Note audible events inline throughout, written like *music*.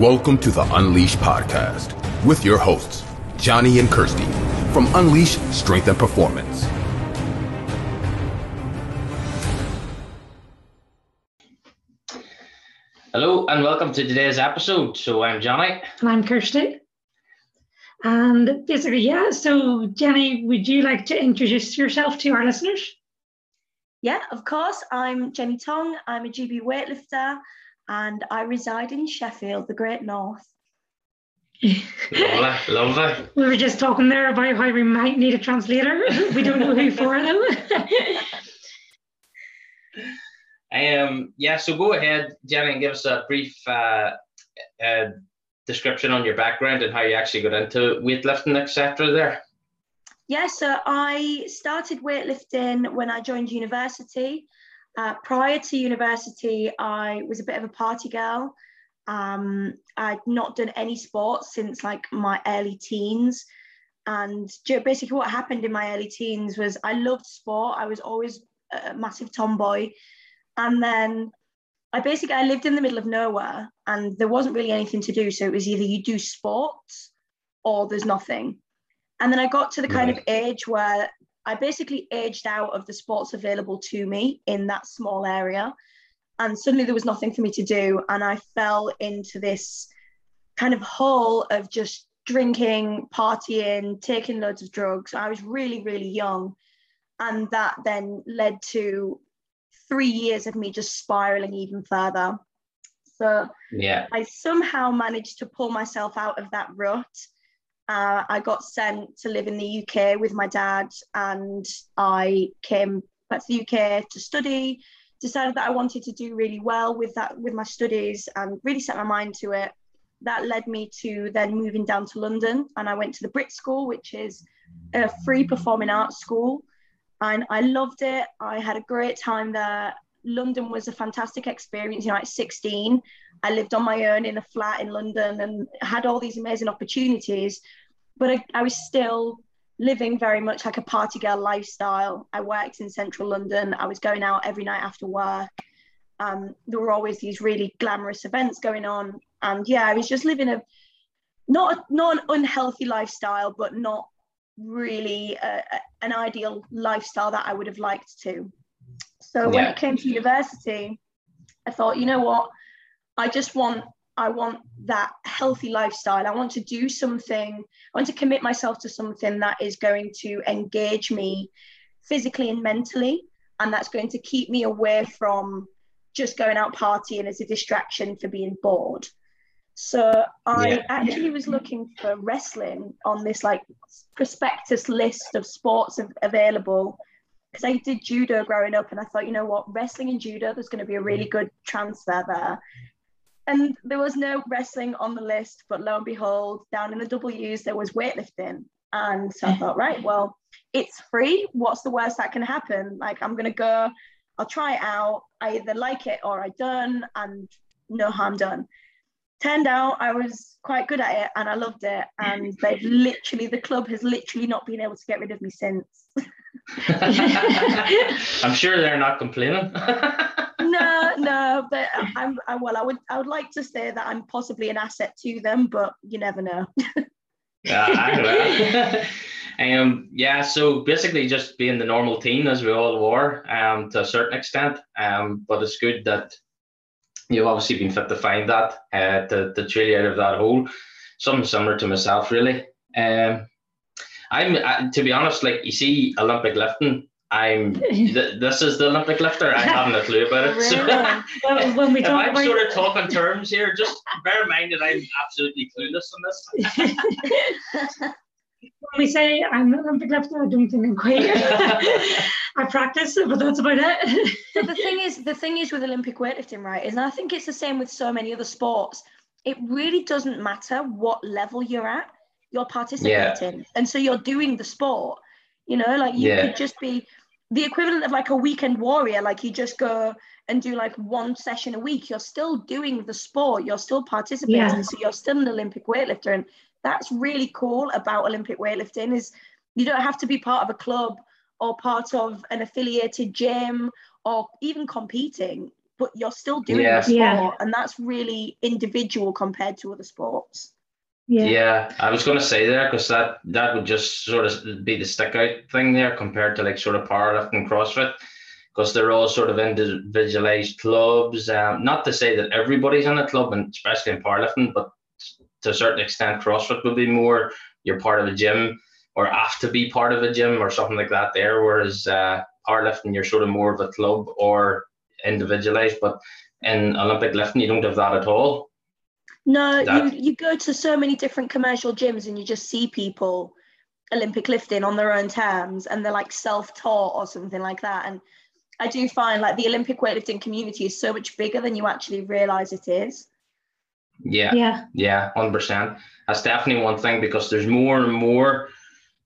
Welcome to the Unleash podcast with your hosts, Johnny and Kirsty from Unleash Strength and Performance. Hello and welcome to today's episode. So I'm Johnny. And I'm Kirsty. And basically, yeah, so Jenny, would you like to introduce yourself to our listeners? Yeah, of course. I'm Jenny Tong. I'm a GB weightlifter and I reside in Sheffield, the Great North. lovely, lovely. We were just talking there about how we might need a translator. we don't know who for though. *laughs* um, yeah, so go ahead, Jenny, and give us a brief uh, uh, description on your background and how you actually got into weightlifting, etc. There. Yeah, so I started weightlifting when I joined university. Uh, prior to university, I was a bit of a party girl. Um, I'd not done any sports since like my early teens. And basically, what happened in my early teens was I loved sport. I was always a massive tomboy. And then I basically I lived in the middle of nowhere and there wasn't really anything to do. So it was either you do sports or there's nothing. And then I got to the kind of age where I basically aged out of the sports available to me in that small area. And suddenly there was nothing for me to do. And I fell into this kind of hole of just drinking, partying, taking loads of drugs. I was really, really young. And that then led to three years of me just spiraling even further. So yeah, I somehow managed to pull myself out of that rut uh, I got sent to live in the UK with my dad, and I came back to the UK to study. Decided that I wanted to do really well with that, with my studies, and really set my mind to it. That led me to then moving down to London, and I went to the Brit School, which is a free performing arts school, and I loved it. I had a great time there. London was a fantastic experience. You know, at 16, I lived on my own in a flat in London and had all these amazing opportunities. But I, I was still living very much like a party girl lifestyle. I worked in central London. I was going out every night after work. Um, there were always these really glamorous events going on. And yeah, I was just living a not not an unhealthy lifestyle, but not really a, a, an ideal lifestyle that I would have liked to. So when it came to university, I thought, you know what, I just want I want that healthy lifestyle. I want to do something. I want to commit myself to something that is going to engage me physically and mentally, and that's going to keep me away from just going out partying as a distraction for being bored. So I yeah. actually was looking for wrestling on this like prospectus list of sports available because I did judo growing up, and I thought, you know what, wrestling and judo, there's going to be a really mm. good transfer there. And there was no wrestling on the list, but lo and behold, down in the W's, there was weightlifting. And so I thought, right, well, it's free. What's the worst that can happen? Like, I'm going to go, I'll try it out. I either like it or I don't, and no harm done. Turned out I was quite good at it and I loved it. And they've *laughs* literally, the club has literally not been able to get rid of me since. *laughs* *laughs* I'm sure they're not complaining. *laughs* no, no, but I'm I, well. I would I would like to say that I'm possibly an asset to them, but you never know. *laughs* yeah, I know. um, yeah. So basically, just being the normal teen as we all were, um, to a certain extent. Um, but it's good that you've obviously been fit to find that, uh, to to trail out of that hole. Something similar to myself, really. Um, I'm uh, to be honest, like you see Olympic lifting. I'm *laughs* th- this is the Olympic lifter. I haven't a clue about it. *laughs* So *laughs* well, when we talk if I'm sort of talking terms here, just bear in mind that I'm absolutely clueless on this. when we say I'm an Olympic lifter, I don't think I'm quite. I practice, but that's about it. so the thing is, the thing is with Olympic weightlifting, right? Is and I think it's the same with so many other sports. It really doesn't matter what level you're at you're participating. Yeah. And so you're doing the sport. You know, like you yeah. could just be the equivalent of like a weekend warrior, like you just go and do like one session a week. You're still doing the sport, you're still participating. Yeah. So you're still an Olympic weightlifter. And that's really cool about Olympic weightlifting is you don't have to be part of a club or part of an affiliated gym or even competing. but you're still doing Yeah. the sport, Yeah. and that's really individual compared to other sports. Yeah. Yeah, I was going to say there because that that would just sort of be the stick out thing there compared to like sort of powerlifting, CrossFit, because they're all sort of individualized clubs. Um, not to say that everybody's in a club, and especially in powerlifting, but to a certain extent, CrossFit would be more you're part of a gym or have to be part of a gym or something like that. There, whereas uh, powerlifting, you're sort of more of a club or individualized. But in Olympic lifting, you don't have that at all. No, That- you, you go to so many different commercial gyms and you just see people Olympic lifting on their own terms and they're like self-taught or something like that. And I do find like the Olympic weightlifting community is so much bigger than you actually realize it is. Yeah. Yeah. Yeah, hundred percent. That's definitely one thing because there's more and more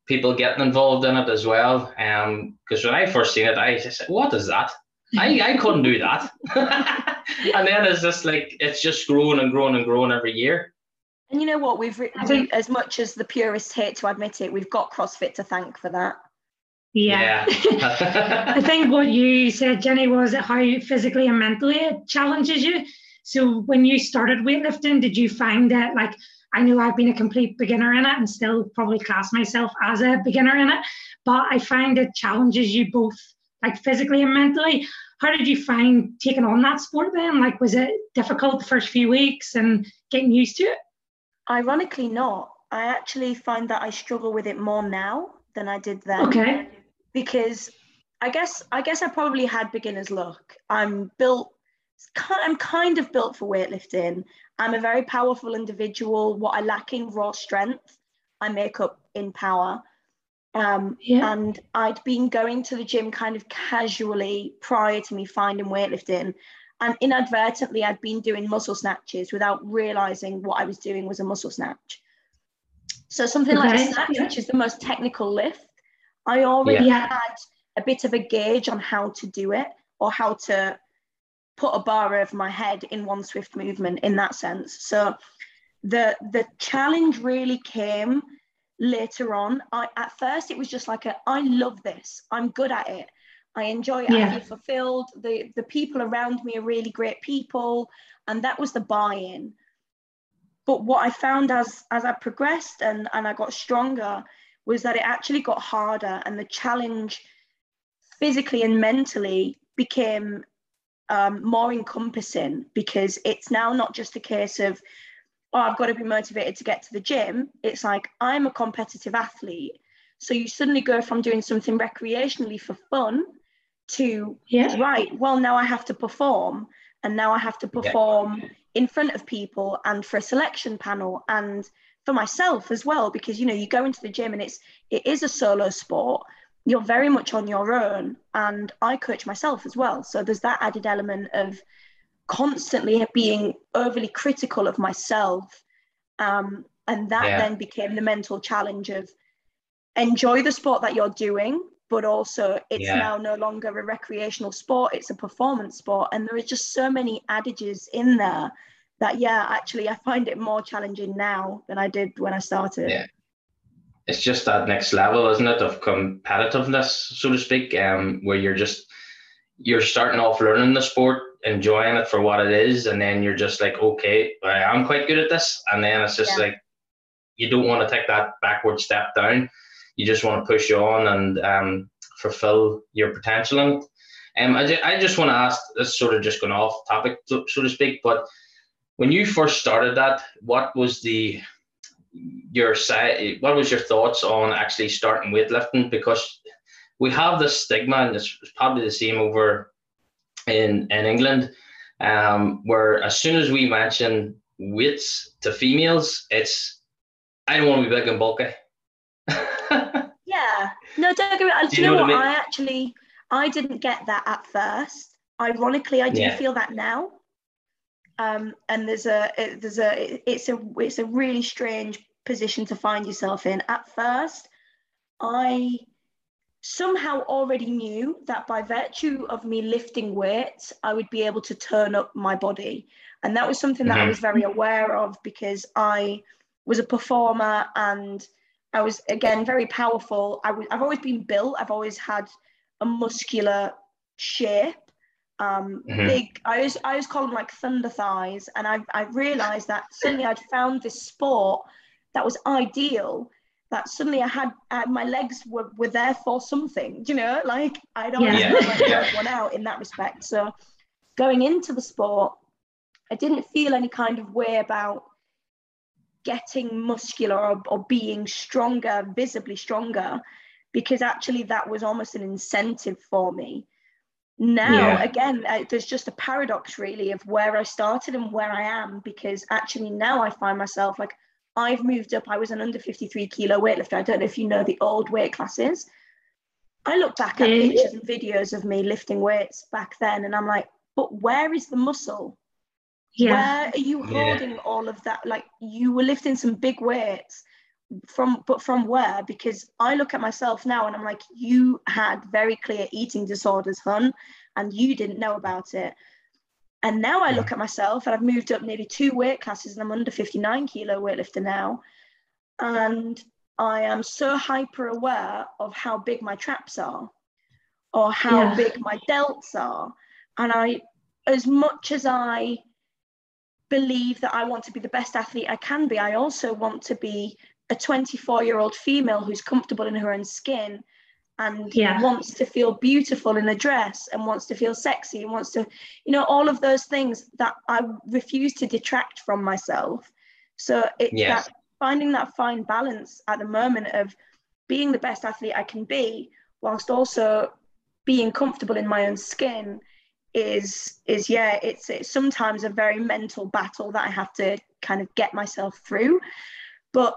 people getting involved in it as well. Um, because when I first seen it, I just said, "What is that? I I couldn't do that." *laughs* and then it's just like it's just growing and growing and growing every year. And you know what? We've, re- I we, think- as much as the purists hate to admit it, we've got CrossFit to thank for that. Yeah. *laughs* *laughs* I think what you said, Jenny, was how physically and mentally it challenges you. So when you started weightlifting, did you find that like I know I've been a complete beginner in it and still probably class myself as a beginner in it, but I find it challenges you both like physically and mentally. How did you find taking on that sport then? Like was it difficult the first few weeks and getting used to it? Ironically, not. I actually find that I struggle with it more now than I did then. Okay. because I guess I guess I probably had beginner's luck. I'm built I'm kind of built for weightlifting. I'm a very powerful individual. What I lack in raw strength, I make up in power. Um, Yeah. and I'd been going to the gym kind of casually prior to me finding weightlifting. And inadvertently, I'd been doing muscle snatches without realizing what I was doing was a muscle snatch. So, something like a snatch, yeah. which is the most technical lift, I already Yeah. had a bit of a gauge on how to do it or how to put a bar over my head in one swift movement in that sense. So the the challenge really came later on. I at first it was just like a I love this. I'm good at it. I enjoy it. I feel fulfilled. The the people around me are really great people. And that was the buy-in. But what I found as as I progressed and, and I got stronger was that it actually got harder and the challenge physically and mentally became um, more encompassing because it's now not just a case of oh i've got to be motivated to get to the gym. It's like i'm a competitive athlete. So you suddenly go from doing something recreationally for fun to Yeah. right well now i have to perform and now i have to perform in front of people and for a selection panel and for myself as well because you know you go into the gym and it's it is a solo sport. You're very much on your own and i coach myself as well. So there's that added element of constantly being overly critical of myself um, and that Yeah. then became the mental challenge of enjoy the sport that you're doing but also it's Yeah. now no longer a recreational sport it's a performance sport and there are just so many adages in there that yeah actually i find it more challenging now than i did when i started Yeah. it's just that next level, isn't it, of competitiveness, so to speak, um, where you're just you're starting off learning the sport, enjoying it for what it is, and then you're just like, okay, I am quite good at this, and then it's just Yeah. like you don't want to take that backward step down. You just want to push on and um, fulfill your potential. And um, I, ju- I just want to ask, this sort of just going off topic, so so to speak, but when you first started that, what was the your side what was your thoughts on actually starting weightlifting because we have this stigma and it's probably the same over in in england um, where as soon as we mention weights to females it's i don't want to be big and bulky *laughs* Yeah. No, don't get me wrong. Do Do you know, know what? what I I, actually, I didn't get that at first. Ironically, I do Yeah. feel that now. Um, and there's a, it, there's a, it- it's a, it's a really strange position to find yourself in. At first, I somehow already knew that by virtue of me lifting weights, I would be able to turn up my body. And that was something that I Mhm. was very aware of because I was a performer and I was again very powerful. I was I've always been built. I've always had a muscular shape. um, mm-hmm. big. I always, I always call them like thunder thighs, and I I realised that suddenly I'd found this sport that was ideal. That suddenly I had uh, my legs were, were there for something, you know, like I don't yeah. like yeah. one out in that respect. So going into the sport, I didn't feel any kind of way about getting muscular or, or being stronger, visibly stronger, because actually that was almost an incentive for me. Now, yeah. again, uh, there's just a paradox really of where I started and where I am, because actually now I find myself like I've moved up. I was an under 53 kilo weightlifter. I don't know if you know the old weight classes. I look back at pictures and videos of me lifting weights back then, and I'm like, but where is the muscle? Yeah. Where are you holding yeah. all of that? Like you were lifting some big weights from, but from where? Because I look at myself now and I'm like, you had very clear eating disorders, hun, and you didn't know about it. And now I look at myself and I've moved up nearly two weight classes and I'm under 59 kilo weightlifter now. And I am so hyper aware of how big my traps are or how yeah. big my delts are. And I, as much as I believe that I want to be the best athlete I can be. I also want to be a 24 year old female who's comfortable in her own skin and yeah. wants to feel beautiful in a dress and wants to feel sexy and wants to, you know, all of those things that I refuse to detract from myself. So it's yes. that finding that fine balance at the moment of being the best athlete I can be whilst also being comfortable in my own skin is is yeah it's, it's sometimes a very mental battle that i have to kind of get myself through but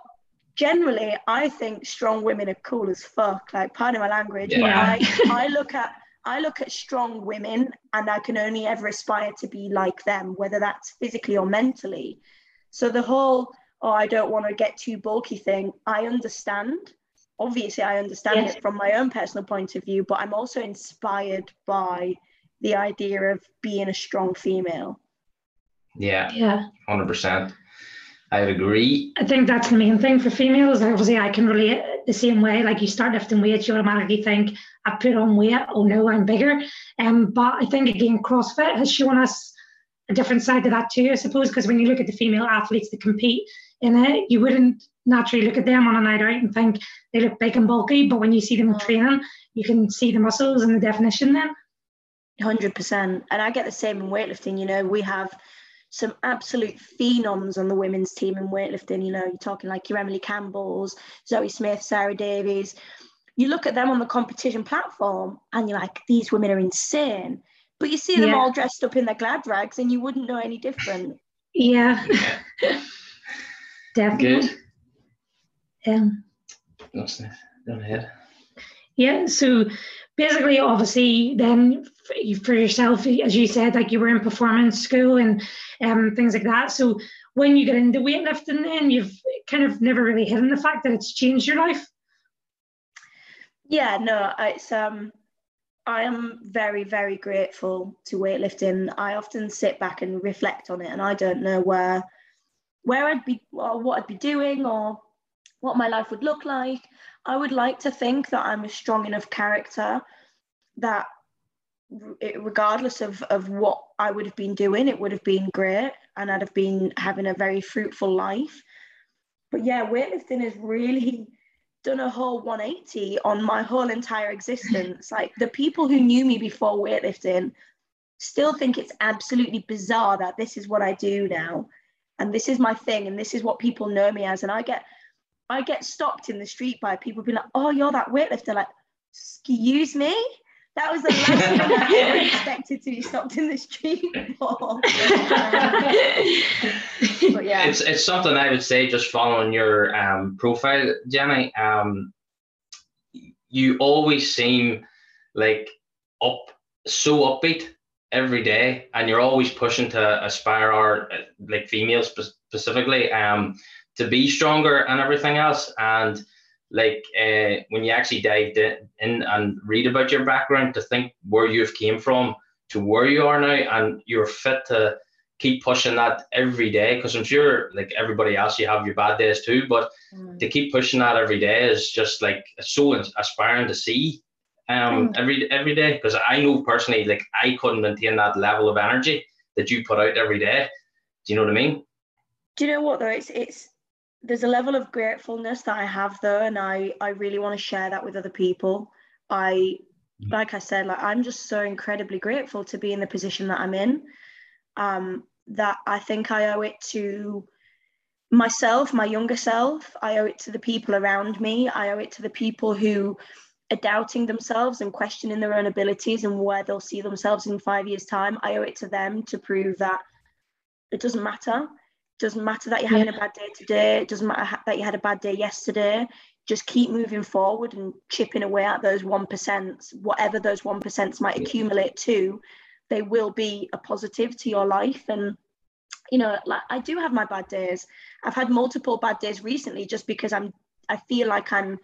generally i think strong women are cool as fuck like pardon my language yeah. I, *laughs* I look at i look at strong women and i can only ever aspire to be like them whether that's physically or mentally so the whole oh i don't want to get too bulky thing i understand obviously i understand yes. it from my own personal point of view but i'm also inspired by the idea of being a strong female. Yeah. Yeah. Hundred percent. I agree. I think that's the main thing for females. Obviously, I can relate the same way. Like you start lifting weights, you automatically think, I put on weight. Oh no, I'm bigger. Um, but I think again, CrossFit has shown us a different side to that too. I suppose because when you look at the female athletes that compete in it, you wouldn't naturally look at them on a night out and think they look big and bulky. But when you see them training, you can see the muscles and the definition then. Hundred percent, and I get the same in weightlifting. You know, we have some absolute phenoms on the women's team in weightlifting. You know, you're talking like your Emily Campbell's, Zoe Smith, Sarah Davies. You look at them on the competition platform, and you're like, these women are insane. But you see them yeah. all dressed up in their glad rags, and you wouldn't know any different. Yeah, *laughs* definitely. Good. Um, Go ahead. Yeah, so basically, obviously, then for yourself, as you said, like you were in performance school and um, things like that. So when you get into weightlifting, then you've kind of never really hidden the fact that it's changed your life. Yeah, no, it's um, I am very, very grateful to weightlifting. I often sit back and reflect on it, and I don't know where where I'd be or what I'd be doing or what my life would look like. I would like to think that I'm a strong enough character that regardless of, of what I would have been doing, it would have been great and I'd have been having a very fruitful life. But yeah, weightlifting has really done a whole 180 on my whole entire existence. *laughs* like the people who knew me before weightlifting still think it's absolutely bizarre that this is what I do now and this is my thing and this is what people know me as. And I get I get stopped in the street by people being like, oh, you're that weightlifter. Like, excuse me? That was the last thing I *laughs* ever expected to be stopped in the street for. *laughs* but yeah. It's, it's something I would say just following your um, profile, Jenny. Um, you always seem like up, so upbeat every day, and you're always pushing to aspire, or like females specifically, um, to be stronger and everything else. And like uh, when you actually dived in, in and read about your background to think where you've came from to where you are now and you're fit to keep pushing that every day because i'm sure like everybody else you have your bad days too but mm. to keep pushing that every day is just like so aspiring to see um mm. every every day because I know personally like I couldn't maintain that level of energy that you put out every day. Do you know what I mean? Do you know what though? It's it's there's a level of gratefulness that I have though, and I I really want to share that with other people. I like I said, like I'm just so incredibly grateful to be in the position that I'm in. Um, that I think I owe it to myself, my younger self. I owe it to the people around me. I owe it to the people who are doubting themselves and questioning their own abilities and where they'll see themselves in five years' time. I owe it to them to prove that it doesn't matter. Doesn't matter that you're having yeah. a bad day today. It doesn't matter that you had a bad day yesterday. Just keep moving forward and chipping away at those 1%, whatever those 1% might accumulate to, they will be a positive to your life. And, you know, like I do have my bad days. I've had multiple bad days recently just because I'm, I feel like I'm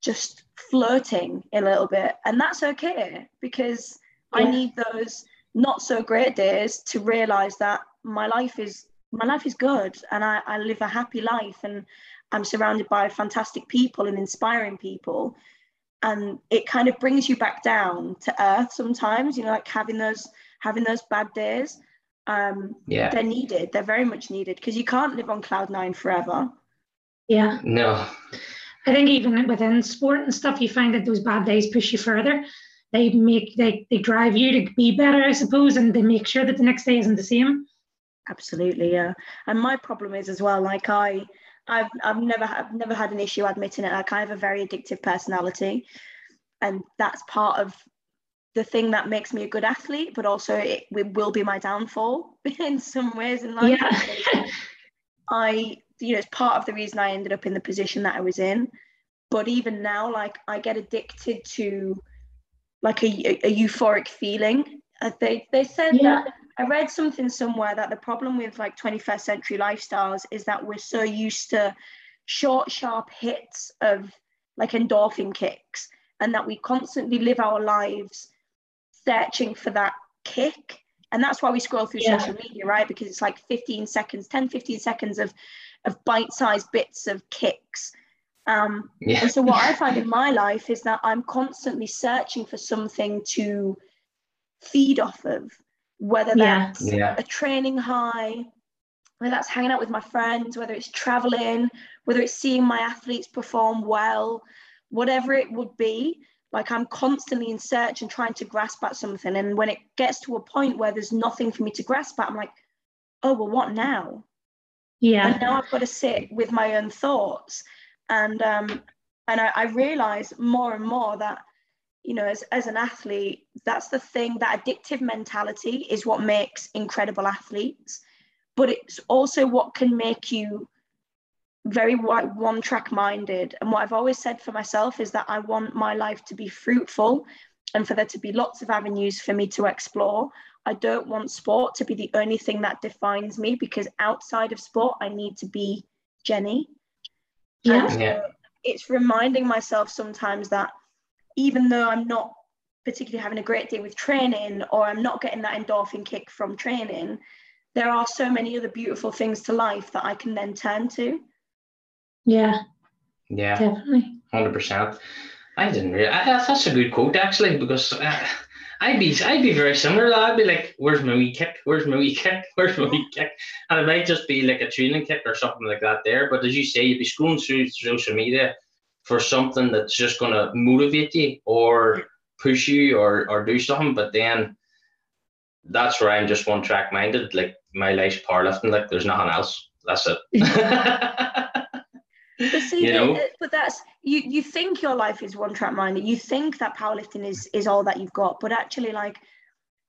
just flirting a little bit. And that's okay because yeah. I need those not so great days to realize that my life is my life is good and I, I live a happy life and I'm surrounded by fantastic people and inspiring people. And it kind of brings you back down to earth sometimes, you know, like having those having those bad days. Um, yeah. they're needed. They're very much needed because you can't live on cloud nine forever. Yeah. No. I think even within sport and stuff, you find that those bad days push you further. They make they they drive you to be better, I suppose, and they make sure that the next day isn't the same. Absolutely, yeah. And my problem is as well, like I I've I've never I've never had an issue admitting it. Like I have a very addictive personality, and that's part of the thing that makes me a good athlete, but also it, it will be my downfall *laughs* in some ways in life. Yeah. *laughs* I you know it's part of the reason I ended up in the position that I was in. But even now, like I get addicted to like a, a, a euphoric feeling. Uh, they they said yeah. that I read something somewhere that the problem with like 21st century lifestyles is that we're so used to short, sharp hits of like endorphin kicks, and that we constantly live our lives searching for that kick. And that's why we scroll through yeah. social media, right? Because it's like 15 seconds, 10, 15 seconds of, of bite sized bits of kicks. Um, yeah. And so, what I find *laughs* in my life is that I'm constantly searching for something to feed off of whether that's yeah. a training high, whether that's hanging out with my friends, whether it's traveling, whether it's seeing my athletes perform well, whatever it would be. Like I'm constantly in search and trying to grasp at something. And when it gets to a point where there's nothing for me to grasp at, I'm like, oh, well, what now? Yeah. And now I've got to sit with my own thoughts. And um, and I, I realize more and more that you know as, as an athlete that's the thing that addictive mentality is what makes incredible athletes. But it's also what can make you very one track minded. And what i've always said for myself is that i want my life to be fruitful and for there to be lots of avenues for me to explore. I don't want sport to be the only thing that defines me because outside of sport i need to be jenny. Yeah, yeah. it's reminding myself sometimes that even though I'm not particularly having a great day with training or I'm not getting that endorphin kick from training, there are so many other beautiful things to life that I can then turn to. Yeah. Yeah. Definitely. Hundred percent. I didn't really. I, that's a good quote actually because uh, I'd be I'd be very similar. I'd be like, "Where's my wee kick? Where's my wee kick? *laughs* Where's my wee kick?" And it might just be like a training kick or something like that there. But as you say, you'd be scrolling through social media for something that's just going to motivate you or push you or, or do something. But then that's where I'm just one track minded. Like my life's powerlifting, like there's nothing else. That's it. *laughs* *laughs* but see, you know? Uh, but that's you. You think your life is one track minded. You think that powerlifting is is all that you've got, but actually, like,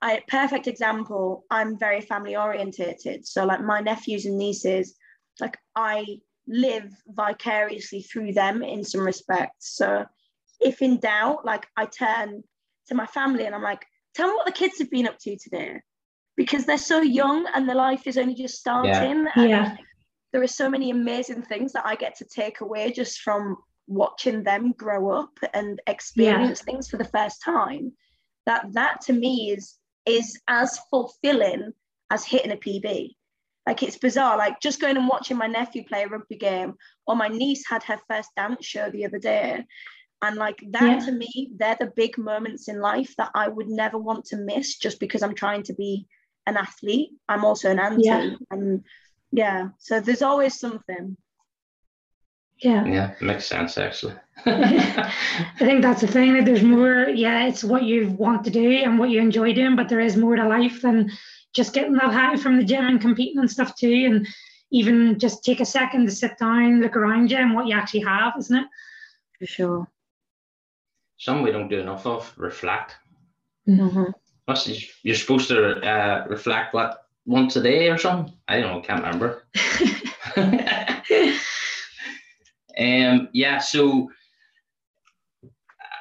I perfect example. I'm very family orientated. So like my nephews and nieces, like I live vicariously through them in some respects. So if in doubt, like I turn to my family and I'm like, tell me what the kids have been up to today. Because they're so young and their life is only just starting. Yeah. yeah. There are so many amazing things that I get to take away just from watching them grow up and experience yeah. things for the first time. That that to me is is as fulfilling as hitting a PB. Like it's bizarre. Like just going and watching my nephew play a rugby game, or my niece had her first dance show the other day, And like that yeah. to me, they're the big moments in life that I would never want to miss just because I'm trying to be an athlete. I'm also an auntie. Yeah. And yeah, so there's always something. Yeah. Yeah, makes sense actually. *laughs* I think that's the thing that there's more, yeah, it's what you want to do and what you enjoy doing, but there is more to life than just getting that high from the gym and competing and stuff too. And even just take a second to sit down, look around you and what you actually have, isn't it? For sure. Some we don't do enough of, reflect. Mm-hmm. you're supposed to uh, reflect what once a day or something? I don't know, can't remember. *laughs* *laughs* um, yeah, so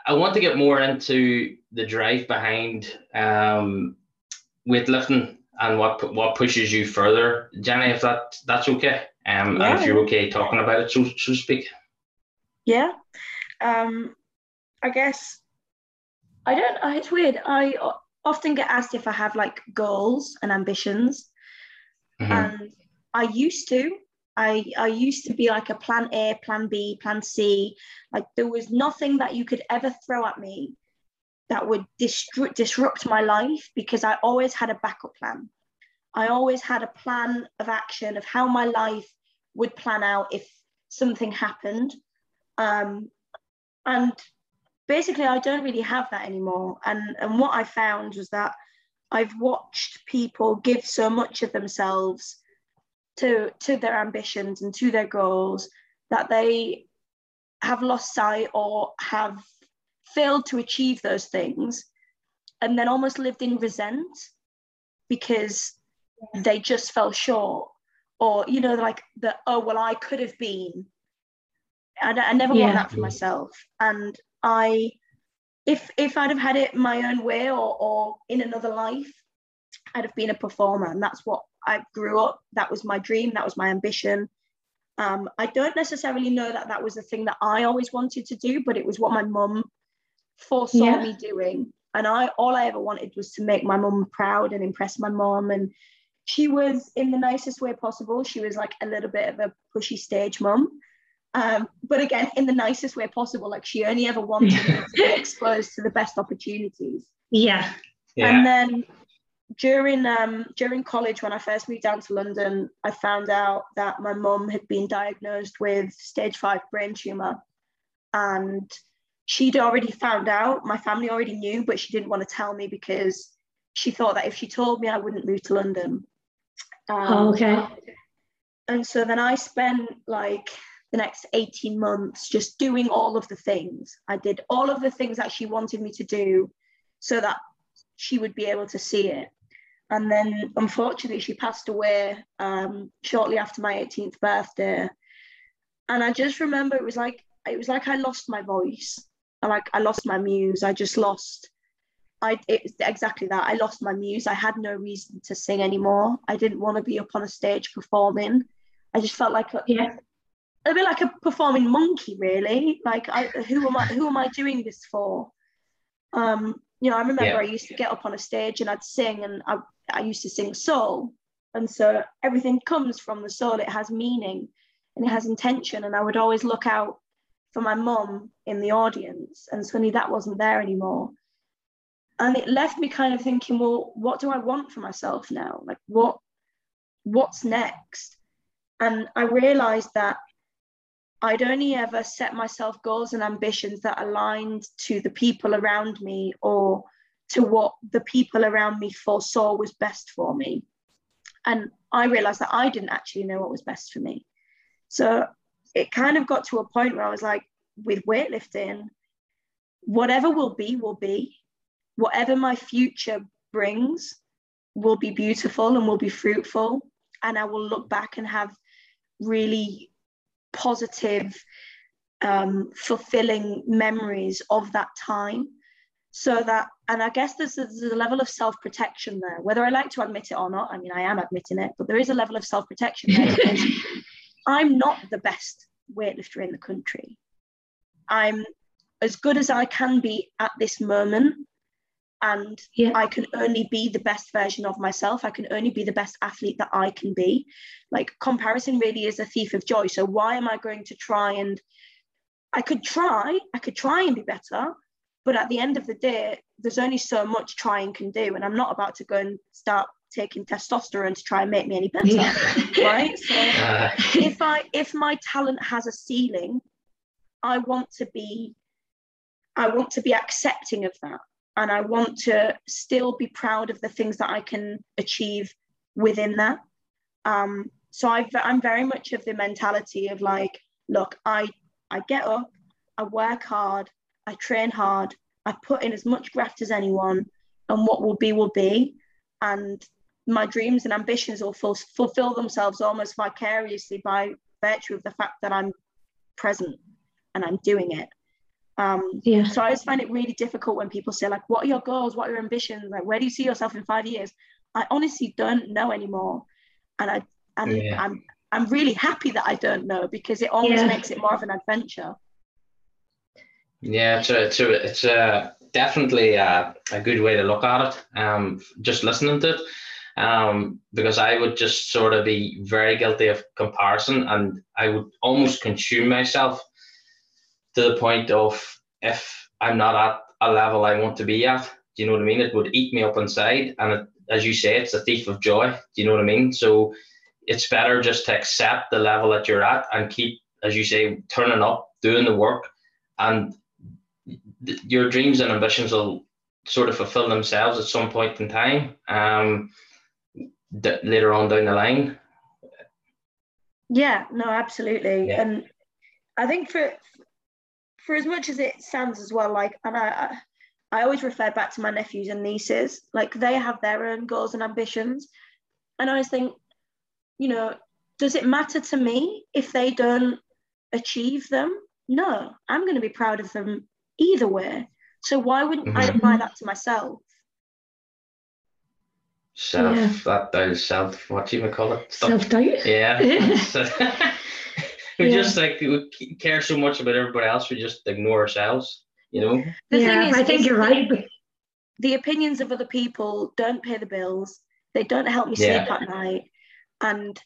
I want to get more into the drive behind um, weightlifting and what what pushes you further, Jenny. If that that's okay, um, yeah. and if you're okay talking about it, so so to speak. Yeah, um, I guess I don't. It's weird. I often get asked if I have like goals and ambitions, mm-hmm. and I used to. I, I used to be like a plan A, plan B, plan C. Like there was nothing that you could ever throw at me that would disrupt, disrupt my life because I always had a backup plan. I always had a plan of action of how my life would plan out if something happened. Um, and basically, I don't really have that anymore. And, and what I found was that I've watched people give so much of themselves to, to their ambitions and to their goals that they have lost sight or have failed to achieve those things and then almost lived in resent because they just fell short or you know like the oh well i could have been. I, I never yeah. want that for myself. And i if if i'd have had it my own way or, or in another life i'd have been a performer. And that's what i grew up. That was my dream. That was my ambition. Um, i don't necessarily know that that was the thing that i always wanted to do but it was what my mum foresaw yeah. me doing. And I all I ever wanted was to make my mum proud and impress my mum. And she was in the nicest way possible. She was like a little bit of a pushy stage mum. Um, but again, in the nicest way possible. Like she only ever wanted me to be *laughs* exposed to the best opportunities. Yeah. yeah. And then during um, during college, when I first moved down to London, I found out that my mum had been diagnosed with stage five brain tumor, and she'd already found out, my family already knew, but she didn't want to tell me because she thought that if she told me, I wouldn't move to London. Um, oh, okay. And so then I spent like the next 18 months just doing all of the things. I did all of the things that she wanted me to do so that she would be able to see it. And then unfortunately, she passed away um, shortly after my 18th birthday. And I just remember it was like, it was like I lost my voice like I lost my muse. I just lost. I it's exactly that. I lost my muse. I had no reason to sing anymore. I didn't want to be up on a stage performing. I just felt like a, yeah. a bit like a performing monkey, really. Like I, who am I? Who am I doing this for? Um, you know, I remember yeah. I used to get up on a stage and I'd sing, and I I used to sing soul, and so everything comes from the soul. It has meaning, and it has intention, and I would always look out for my mum in the audience, and suddenly that wasn't there anymore. And it left me kind of thinking, well, what do I want for myself now? Like, what, what's next? And I realized that I'd only ever set myself goals and ambitions that aligned to the people around me or to what the people around me foresaw was best for me. And I realized that I didn't actually know what was best for me. So it kind of got to a point where I was like, with weightlifting, whatever will be, will be. Whatever my future brings will be beautiful and will be fruitful. And I will look back and have really positive, um, fulfilling memories of that time. So that, and I guess there's, there's a level of self protection there, whether I like to admit it or not. I mean, I am admitting it, but there is a level of self protection there *laughs* I'm not the best weightlifter in the country. I'm as good as I can be at this moment. And yeah. I can only be the best version of myself. I can only be the best athlete that I can be. Like, comparison really is a thief of joy. So, why am I going to try and I could try, I could try and be better, but at the end of the day, there's only so much trying can do. And I'm not about to go and start taking testosterone to try and make me any better. Yeah. *laughs* Right. So uh. if I if my talent has a ceiling, I want to be I want to be accepting of that. And I want to still be proud of the things that I can achieve within that. Um, so i am very much of the mentality of like, look, I I get up, I work hard, I train hard, I put in as much graft as anyone, and what will be will be. And my dreams and ambitions will ful- fulfill themselves almost vicariously by virtue of the fact that I'm present and I'm doing it. Um, yeah. So I just find it really difficult when people say like, "What are your goals? What are your ambitions? Like, where do you see yourself in five years?" I honestly don't know anymore, and I and yeah. I'm I'm really happy that I don't know because it almost yeah. makes it more of an adventure. Yeah, it's a, it's a, it's a definitely a, a good way to look at it. Um, just listening to it, um, because I would just sort of be very guilty of comparison, and I would almost consume myself to the point of if I'm not at a level I want to be at, do you know what I mean? It would eat me up inside, and it, as you say, it's a thief of joy. Do you know what I mean? So it's better just to accept the level that you're at and keep, as you say, turning up, doing the work, and th- your dreams and ambitions will sort of fulfill themselves at some point in time. Um, d- later on down the line. Yeah, no, absolutely, yeah. and I think for for as much as it sounds as well, like, and I, I always refer back to my nephews and nieces, like they have their own goals and ambitions, and I always think, you know, does it matter to me if they don't achieve them? No, I'm going to be proud of them either way. So why wouldn't mm-hmm. I apply that to myself? Self, yeah. that does self, what do you call it? Self doubt. Yeah. *laughs* Uh, *laughs* we yeah. just like we care so much about everybody else, we just ignore ourselves, you know? The yeah, is, I think you're right. The opinions of other people don't pay the bills, they don't help me sleep yeah. at night. And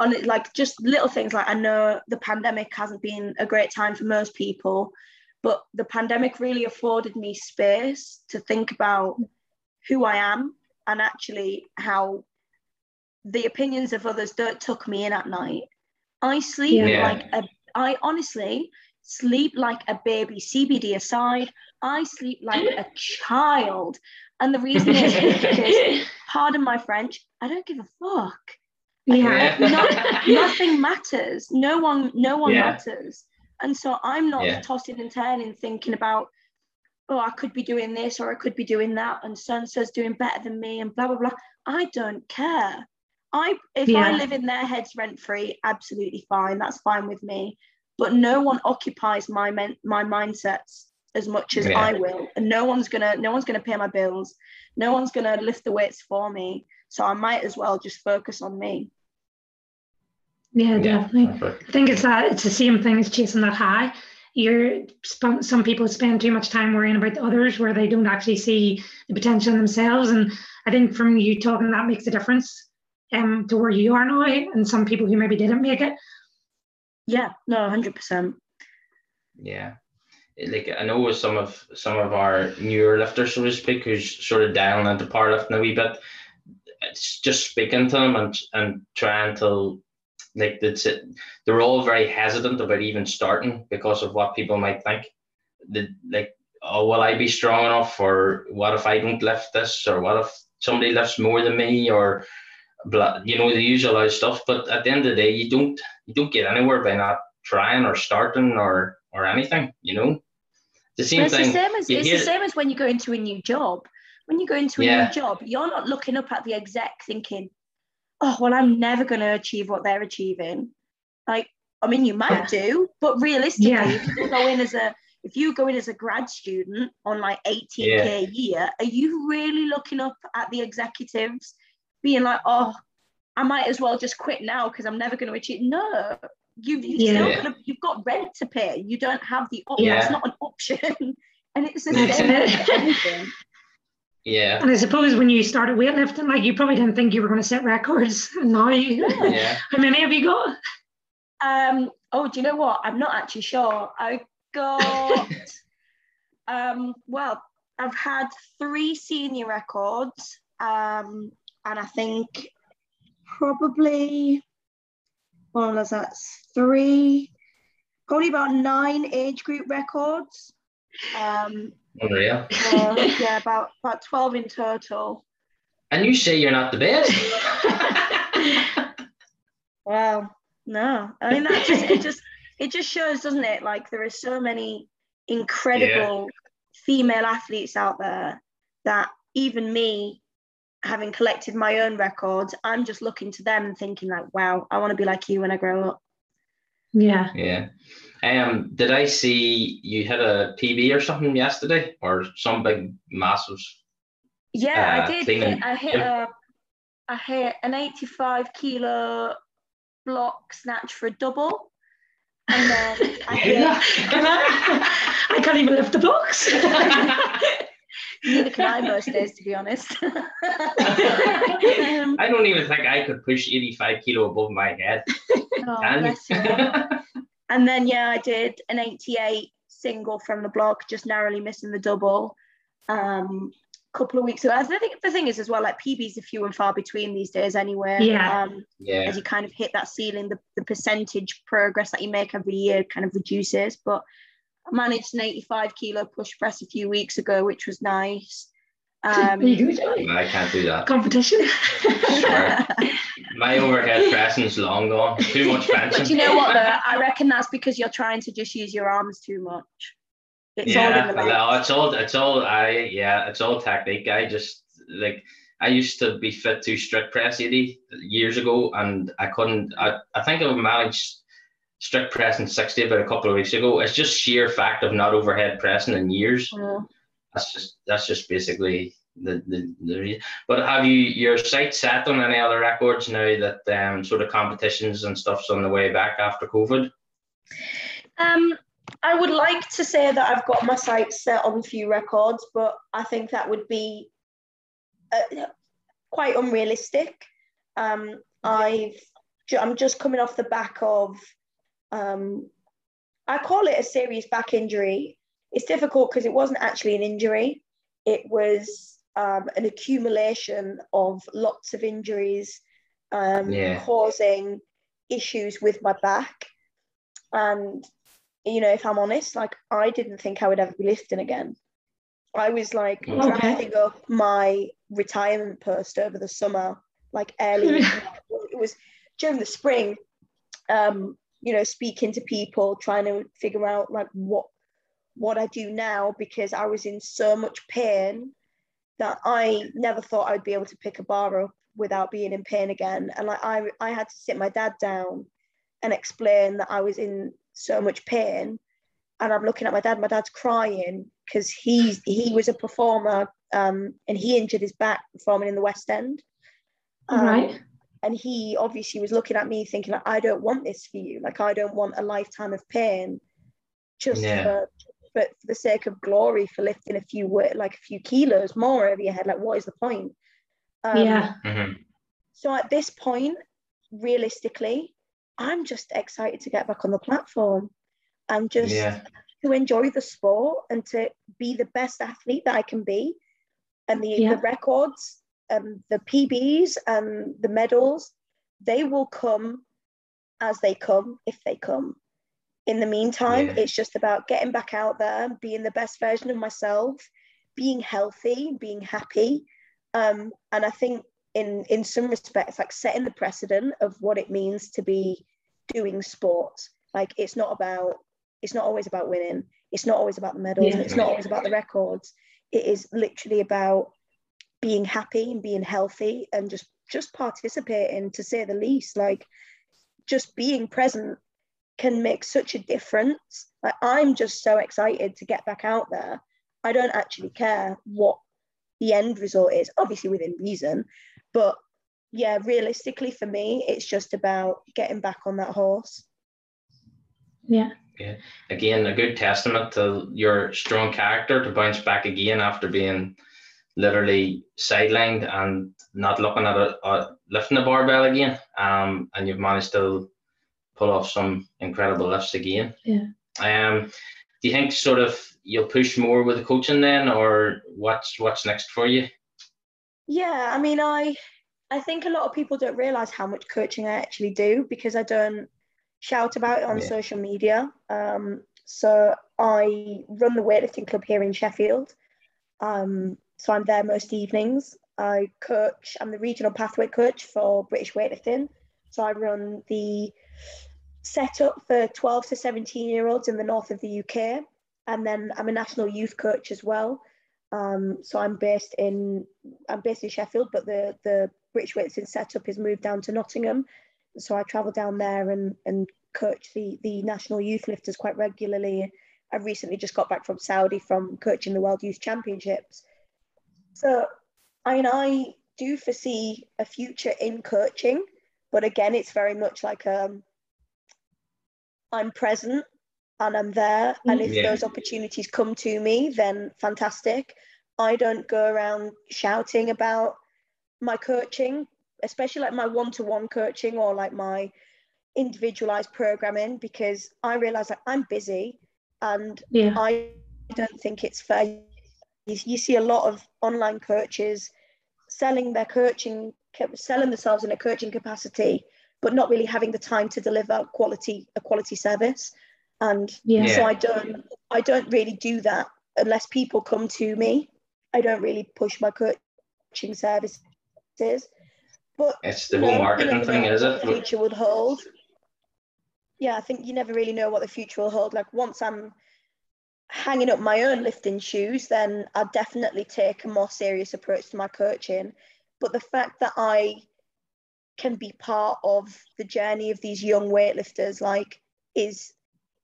on it, like just little things like I know the pandemic hasn't been a great time for most people, but the pandemic really afforded me space to think about who I am and actually how the opinions of others don't tuck me in at night. I sleep yeah. like a I honestly sleep like a baby, CBD aside. I sleep like a child. And the reason is because, *laughs* pardon my French, I don't give a fuck. Yeah. Not, nothing matters. No one, no one yeah. matters. And so I'm not yeah. tossing and turning thinking about, oh, I could be doing this or I could be doing that, and so and so's doing better than me, and blah blah blah. I don't care. I if yeah. I live in their heads rent free, absolutely fine. That's fine with me. But no one occupies my men- my mindsets as much as yeah. I will, and no one's gonna no one's gonna pay my bills. No one's gonna lift the weights for me. So I might as well just focus on me. Yeah, definitely. I think it's that it's the same thing as chasing that high. You're some people spend too much time worrying about the others where they don't actually see the potential in themselves. And I think from you talking that makes a difference um, to where you are now and some people who maybe didn't make it. Yeah, no, hundred percent. Yeah. Like I know with some of some of our newer lifters, so to speak, who's sort of down into powerlifting a wee bit, it's just speaking to them and and trying to like they're all very hesitant about even starting because of what people might think. The, like, oh, will I be strong enough? Or what if I don't lift this? Or what if somebody lifts more than me? Or you know the usual stuff. But at the end of the day, you don't you don't get anywhere by not trying or starting or or anything. You know, the same it's thing. The same as, it's hear, the same as when you go into a new job. When you go into a yeah. new job, you're not looking up at the exec thinking, oh well i'm never going to achieve what they're achieving like i mean you might do but realistically yeah. if you go in as a if you go in as a grad student on like 18k yeah. a year are you really looking up at the executives being like oh i might as well just quit now because i'm never going to achieve no you, you've yeah. still got you've got rent to pay you don't have the option yeah. it's not an option *laughs* and it's the same yeah. And I suppose when you started weightlifting, like you probably didn't think you were going to set records. *laughs* And now, you, yeah. *laughs* how many have you got? Um, oh, do you know what? I'm not actually sure. I got, *laughs* um, well, I've had three senior records, um, and I think probably, what was that? Three, probably about nine age group records. Um, Unreal. uh, *laughs* yeah, about about twelve in total. And you say you're not the best. *laughs* Wow. No, I mean that just it just it just shows, doesn't it? Like there are so many incredible female athletes out there that even me, having collected my own records, I'm just looking to them and thinking like, wow, I want to be like you when I grow up. Yeah. yeah. Um, did I see you had a PB or something yesterday, or some big massive? Yeah, Uh, I did. cleaning. Hit, I hit a, I hit an 85 kilo block snatch for a double, and then I *laughs* hit. Yeah. *laughs* I? Can't even lift the box. *laughs* Neither can I most days, to be honest. I don't even think I could push 85 kilo above my head. Oh, bless you. *laughs* And then yeah, I did an 88 single from the block, just narrowly missing the double. Um, couple of weeks ago. I think the thing is as well, like PBs are few and far between these days anyway. Yeah. Um, yeah. as you kind of hit that ceiling, the, the percentage progress that you make every year kind of reduces. But I managed an 85 kilo push press a few weeks ago, which was nice. Um, Are you good? I can't do that. Competition. Sure. *laughs* My overhead pressing's long gone. Too much but benching. you know what though? I reckon that's because you're trying to just use your arms too much. It's all yeah, in the no, it's all it's all I yeah, it's all technique. I just like I used to be fit to strict press 80 years ago and I couldn't I, I think I managed strict press in 60 about a couple of weeks ago. It's just sheer fact of not overhead pressing in years. Mm. That's just that's just basically the the, the reason. But have you your sight set on any other records now that um sort of competitions and stuff's on the way back after COVID? Um, I would like to say that I've got my sights set on a few records, but I think that would be uh, quite unrealistic. Um, I've I'm just coming off the back of um, I call it a serious back injury. It's difficult because it wasn't actually an injury. It was um, an accumulation of lots of injuries um, Yeah. causing issues with my back. And, you know, if I'm honest, like I didn't think I would ever be lifting again. I was like Okay. drafting up my retirement post over the summer, like early. *laughs* it was during the spring, um, you know, speaking to people, trying to figure out like what what I do now because I was in so much pain that I never thought I'd be able to pick a bar up without being in pain again. And like I I had to sit my dad down and explain that I was in so much pain. And I'm looking at my dad, my dad's crying because he's he was a performer um, and he injured his back performing in the West End. Um, right. and he obviously was looking at me thinking like, i don't want this for you like i don't want a lifetime of pain just Yeah. for, for for the sake of glory for lifting a few like a few kilos more over your head like what is the point um, yeah. hmm so at this point realistically i'm just excited to get back on the platform and just Yeah. to enjoy the sport and to be the best athlete that i can be and the, Yeah. the records and the pbs and the medals they will come as they come if they come in the meantime Yeah. it's just about getting back out there being the best version of myself being healthy being happy um, and i think in in some respects like setting the precedent of what it means to be doing sports. like it's not about it's not always about winning it's not always about the medals Yeah. it's not always about the records it is literally about being happy and being healthy and just just participating to say the least like just being present can make such a difference like i'm just so excited to get back out there i don't actually care what the end result is obviously within reason but yeah realistically for me it's just about getting back on that horse Yeah. Yeah. again a good testament to your strong character to bounce back again after being literally sidelined and not looking at it uh, lifting the barbell again um and you've managed to pull off some incredible lifts again. Yeah. Um, do you think sort of you'll push more with the coaching then, or what's what's next for you? Yeah, I mean, I I think a lot of people don't realize how much coaching I actually do because I don't shout about it on Yeah. social media. Um, so I run the weightlifting club here in Sheffield. Um, so I'm there most evenings. I coach. I'm the regional pathway coach for British weightlifting. So I run the setup for 12 to 17 year olds in the north of the UK, and then I'm a national youth coach as well. Um, so I'm based in I'm based in Sheffield, but the the British weightlifting setup is moved down to Nottingham. So I travel down there and and coach the the national youth lifters quite regularly. I recently just got back from Saudi from coaching the World Youth Championships. So I mean I do foresee a future in coaching, but again it's very much like um I'm present and I'm there. And if Yeah. those opportunities come to me, then fantastic. I don't go around shouting about my coaching, especially like my one to one coaching or like my individualized programming, because I realize that I'm busy and Yeah. I don't think it's fair. You, you see a lot of online coaches selling their coaching, selling themselves in a coaching capacity, but not really having the time to deliver quality a quality service. And Yeah. so I don't I don't really do that unless people come to me. I don't really push my coaching services. But It's the whole know, you marketing thing, is what it? The future would hold. Yeah, I think you never really know what the future will hold. Like once I'm hanging up my own lifting shoes, then I'll definitely take a more serious approach to my coaching. But the fact that I can be part of the journey of these young weightlifters, like, is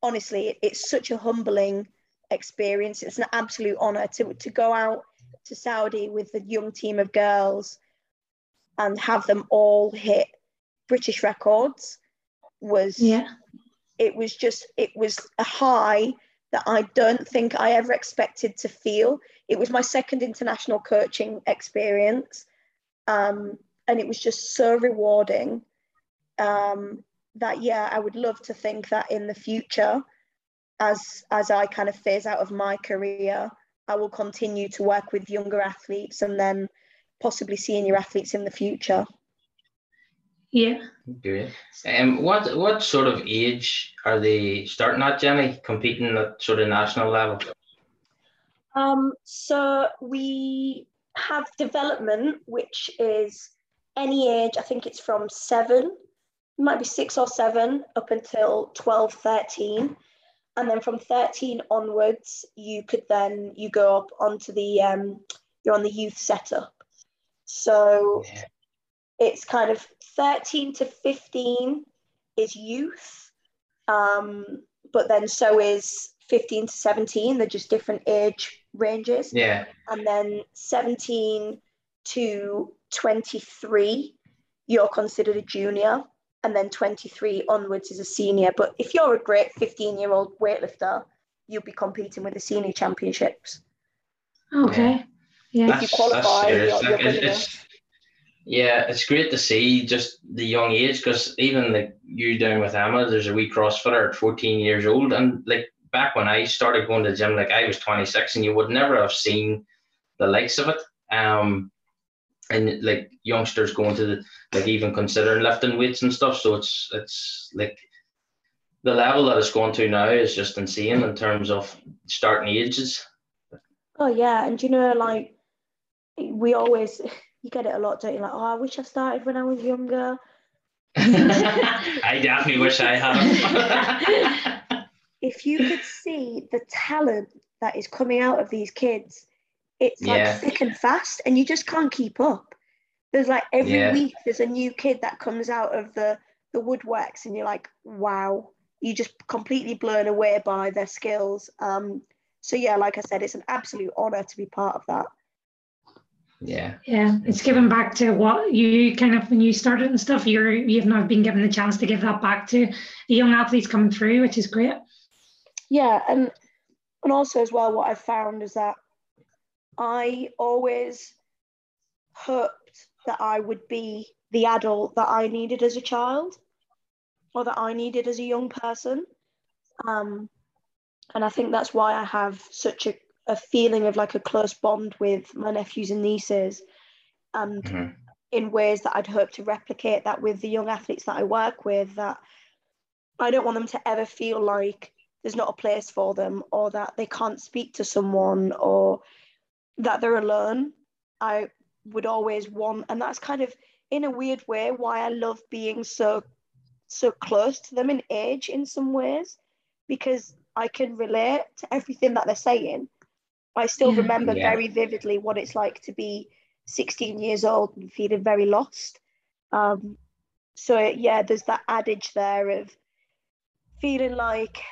honestly, it's such a humbling experience. It's an absolute honor to, to go out to Saudi with the young team of girls and have them all hit British records was Yeah. it was just it was a high that I don't think I ever expected to feel. It was my second international coaching experience, um, and it was just so rewarding. Um, that yeah, I would love to think that in the future, as as I kind of phase out of my career, I will continue to work with younger athletes and then possibly senior athletes in the future. Yeah. Great. Um, what what sort of age are they starting at, Jenny? Competing at sort of national level? Um, so we have development, which is any age, I think it's from seven, it might be six or seven, up until 12, 13. And then from 13 onwards, you could then, you go up onto the, um, you're on the youth setup. So Yeah. it's kind of 13 to 15 is youth. Um, but then so is 15 to 17. They're just different age ranges. Yeah. And then 17 to 23, you're considered a junior. And then 23 onwards is a senior. But if you're a great 15 year old weightlifter, you'll be competing with the senior championships. Okay. Yeah. if you qualify, you're- you're Like, good it's, yeah, it's great to see just the young age because even like you down with Emma, there's a wee CrossFitter at 14 years old, and like back when I started going to the gym, like I was 26, and you would never have seen the likes of it. Um, and like youngsters going to the like even considering lifting weights and stuff. So it's it's like the level that it's going to now is just insane in terms of starting ages. Oh, yeah. And you know, like, we always, you get it a lot, don't you? Like, oh, I wish I started when I was younger. *laughs* I definitely wish I had. *laughs* if you could see the talent that is coming out of these kids, it's like Yeah. thick and fast, and you just can't keep up. There's like every Yeah. week there's a new kid that comes out of the the woodworks, and you're like, wow, you just completely blown away by their skills. Um, so yeah, like I said, it's an absolute honor to be part of that. yeah. Yeah, it's given back to what you kind of when you started and stuff. You're you've not been given the chance to give that back to the young athletes coming through, which is great. Yeah, and and also as well, what I found is that I always hoped that I would be the adult that I needed as a child. or that I needed as a young person. Um, and I think that's why I have such a, a feeling of like a close bond with my nephews and nieces, and Mhm. in ways that I'd hope to replicate that with the young athletes that I work with. That I don't want them to ever feel like there's not a place for them, or that they can't speak to someone, or that they're alone. I would always want, and that's kind of in a weird way why I love being so so close to them in age in some ways because I can relate to everything that they're saying. I still remember Yeah. very vividly what it's like to be 16 years old and feeling very lost. Um, so yeah, there's that adage there of feeling like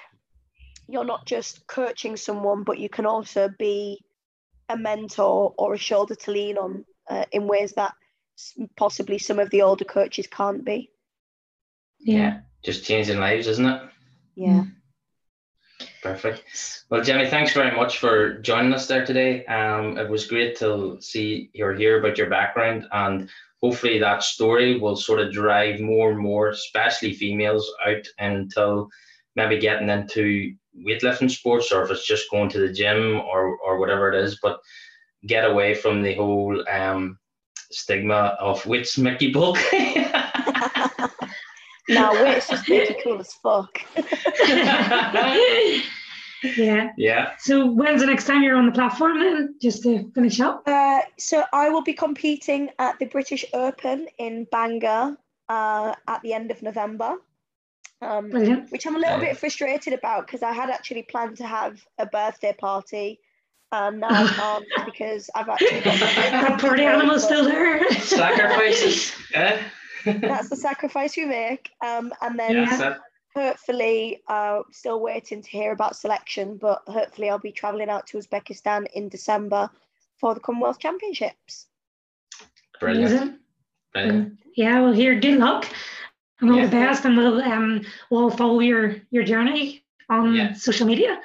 you're not just coaching someone, but you can also be a mentor or a shoulder to lean on uh, in ways that possibly some of the older coaches can't be. Yeah. Just changing lives, isn't it? Yeah. Perfect. Well, Jenny, thanks very much for joining us there today. Um, it was great to see or hear about your background, and hopefully that story will sort of drive more and more, especially females, out until maybe getting into weightlifting sports, or if it's just going to the gym or or whatever it is. But get away from the whole um, stigma of which Mickey bulk. Now, wait, it's just make cool as fuck. *laughs* yeah. yeah. So when's the next time you're on the platform then? Just to finish up. Uh, so I will be competing at the British Open in Bangor uh, at the end of November. Um, which I'm a little bit frustrated about because I had actually planned to have a birthday party, and now I can't because I've actually got *laughs* That party animal's still there. Sacrifices. eh? *laughs* That's the sacrifice we make, um, and then Yeah, that's it. hopefully, uh, still waiting to hear about selection, but hopefully I'll be traveling out to Uzbekistan in December for the Commonwealth Championships. Brilliant. Brilliant. Um, yeah, well, here, good luck and all Yeah. the best, and we'll um we'll follow your your journey on Yeah. social media.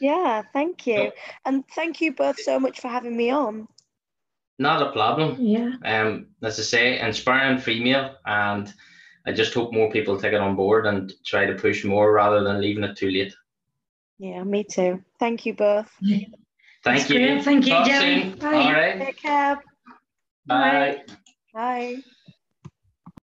Yeah, thank you, Cool. and thank you both so much for having me on. Not a problem. Yeah, Um, as I say, inspiring female, and I just hope more people take it on board and try to push more rather than leaving it too late. Yeah, me too. Thank you both. Thank That's you. great. Thank you, Talk Jenny. Bye. All right. Take care. Bye. Bye.